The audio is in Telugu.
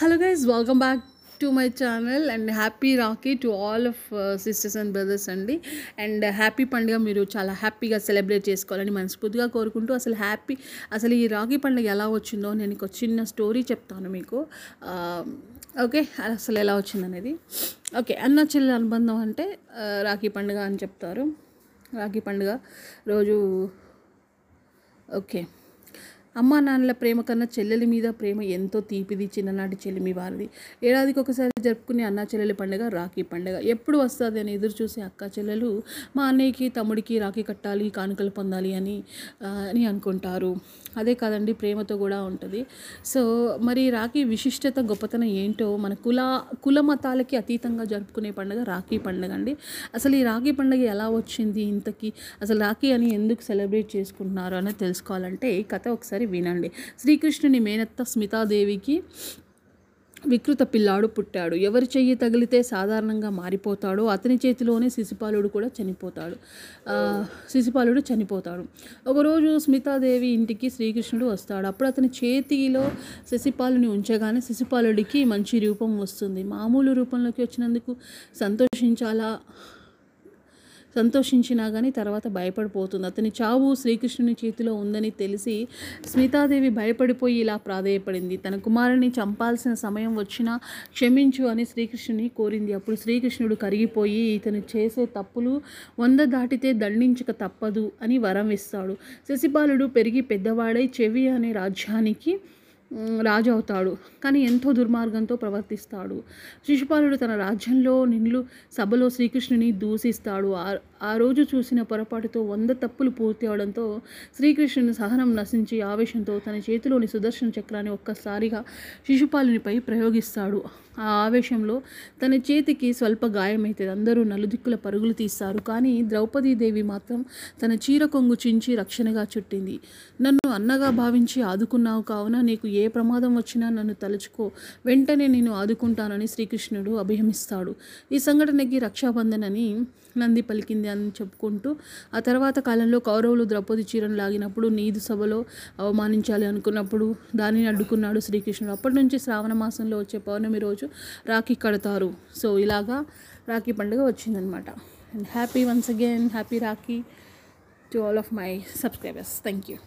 Hello guys welcome back to my channel and happy rakhi to all of sisters and brothers అండి. అండ్ హ్యాపీ uh, పండుగ మీరు చాలా హ్యాపీగా సెలబ్రేట్ చేసుకోవాలని మనస్ఫూర్తిగా కోరుకుంటూ అసలు హ్యాపీ అసలు ఈ రాఖీ పండుగ ఎలా వచ్చిందో నేను ఒక చిన్న స్టోరీ చెప్తాను మీకు. Uh, ఓకే అసలు ఎలా వచ్చిందనేది. ఓకే అన్న చెల్లెల అనుబంధం అంటే uh, రాఖీ పండుగ అని చెప్తారు. రాఖీ పండుగ రోజు ఓకే అమ్మా నాన్నల ప్రేమ కన్నా చెల్లెలి మీద ప్రేమ ఎంతో తీపిది చిన్ననాటి చెల్లిమి వారిది. ఏడాదికి ఒకసారి జరుపుకునే అన్నా చెల్లెలి పండుగ రాఖీ పండుగ. ఎప్పుడు వస్తుంది అని ఎదురు చూసే అక్క చెల్లెలు మా అన్నయ్యకి తమ్ముడికి రాఖీ కట్టాలి కానుకలు పొందాలి అని అని అనుకుంటారు. అదే కాదండి ప్రేమతో కూడా ఉంటుంది. సో మరి రాఖీ విశిష్టత గొప్పతనం ఏంటో మన కుల కుల మతాలకి అతీతంగా జరుపుకునే పండుగ రాఖీ పండుగ అండి. అసలు ఈ రాఖీ పండుగ ఎలా వచ్చింది? ఇంతకీ అసలు రాఖీ అని ఎందుకు సెలబ్రేట్ చేసుకుంటున్నారు? అనేది తెలుసుకోవాలంటే ఈ కథ ఒకసారి వినండి. శ్రీకృష్ణుని మేనత్త స్మితాదేవికి వికృత పిల్లాడు పుట్టాడు. ఎవరి చెయ్యి తగిలితే సాధారణంగా మారిపోతాడో అతని చేతిలోనే శిశుపాలుడు కూడా చనిపోతాడు. శిశుపాలుడు చనిపోతాడు. ఒకరోజు స్మితాదేవి ఇంటికి శ్రీకృష్ణుడు వస్తాడు. అప్పుడు అతని చేతిలో శిశుపాలుని ఉంచగానే శిశుపాలుడికి మంచి రూపం వస్తుంది. మామూలు రూపంలోకి వచ్చినందుకు సంతోషించాలా? సంతోషించినా కానీ తర్వాత భయపడిపోతుంది. అతని చావు శ్రీకృష్ణుని చేతిలో ఉందని తెలిసి స్మితాదేవి భయపడిపోయి ఇలా ప్రాధేయపడింది. తన కుమారుని చంపాల్సిన సమయం వచ్చినా క్షమించు అని శ్రీకృష్ణుని కోరింది. అప్పుడు శ్రీకృష్ణుడు కరిగిపోయి ఇతను చేసే తప్పులు వంద దాటితే దండించక తప్పదు అని వరం ఇస్తాడు. శశిపాలుడు పెరిగి పెద్దవాడై చెవి అనే రాజ్యానికి రాజు అవుతాడు. కానీ ఎంతో దుర్మార్గంతో ప్రవర్తిస్తాడు. శిశుపాలుడు తన రాజ్యంలో నిండు సభలో శ్రీకృష్ణుని దూషిస్తాడు. ఆ రోజు చూసిన పొరపాటుతో వంద తప్పులు పూర్తి అవడంతో శ్రీకృష్ణుని సహనం నశించి ఆవేశంతో తన చేతిలోని సుదర్శన చక్రాన్ని ఒక్కసారిగా శిశుపాలునిపై ప్రయోగిస్తాడు. ఆ ఆవేశంలో తన చేతికి స్వల్ప గాయమైతే అందరూ నలుదిక్కుల పరుగులు తీస్తారు. కానీ ద్రౌపదీదేవి మాత్రం తన చీర కొంగు చించి రక్షణగా చుట్టింది. నన్ను అన్నగా భావించి ఆదుకున్నావు కావున నీకు ఏ ప్రమాదం వచ్చినా నన్ను తలుచుకో. వెంటనే నేను ఆదుకుంటానని శ్రీకృష్ణుడు అభిహమిస్తాడు. ఈ సంఘటనకి రక్షాబంధన్ అని నంది పలికింది. అని చెప్పుకుంటూ ఆ తర్వాత కాలంలో కౌరవులు ద్రౌపది చీరను లాగినప్పుడు నీదు సభలో అవమానించాలి అనుకున్నప్పుడు దానిని అడ్డుకున్నాడు శ్రీకృష్ణుడు. అప్పటి నుంచి శ్రావణ మాసంలో వచ్చే పౌర్ణమి రోజు రాఖీ కడతారు. సో ఇలాగా రాఖీ పండుగ వచ్చిందనమాట and happy once again happy rakhi to all of my subscribers thank you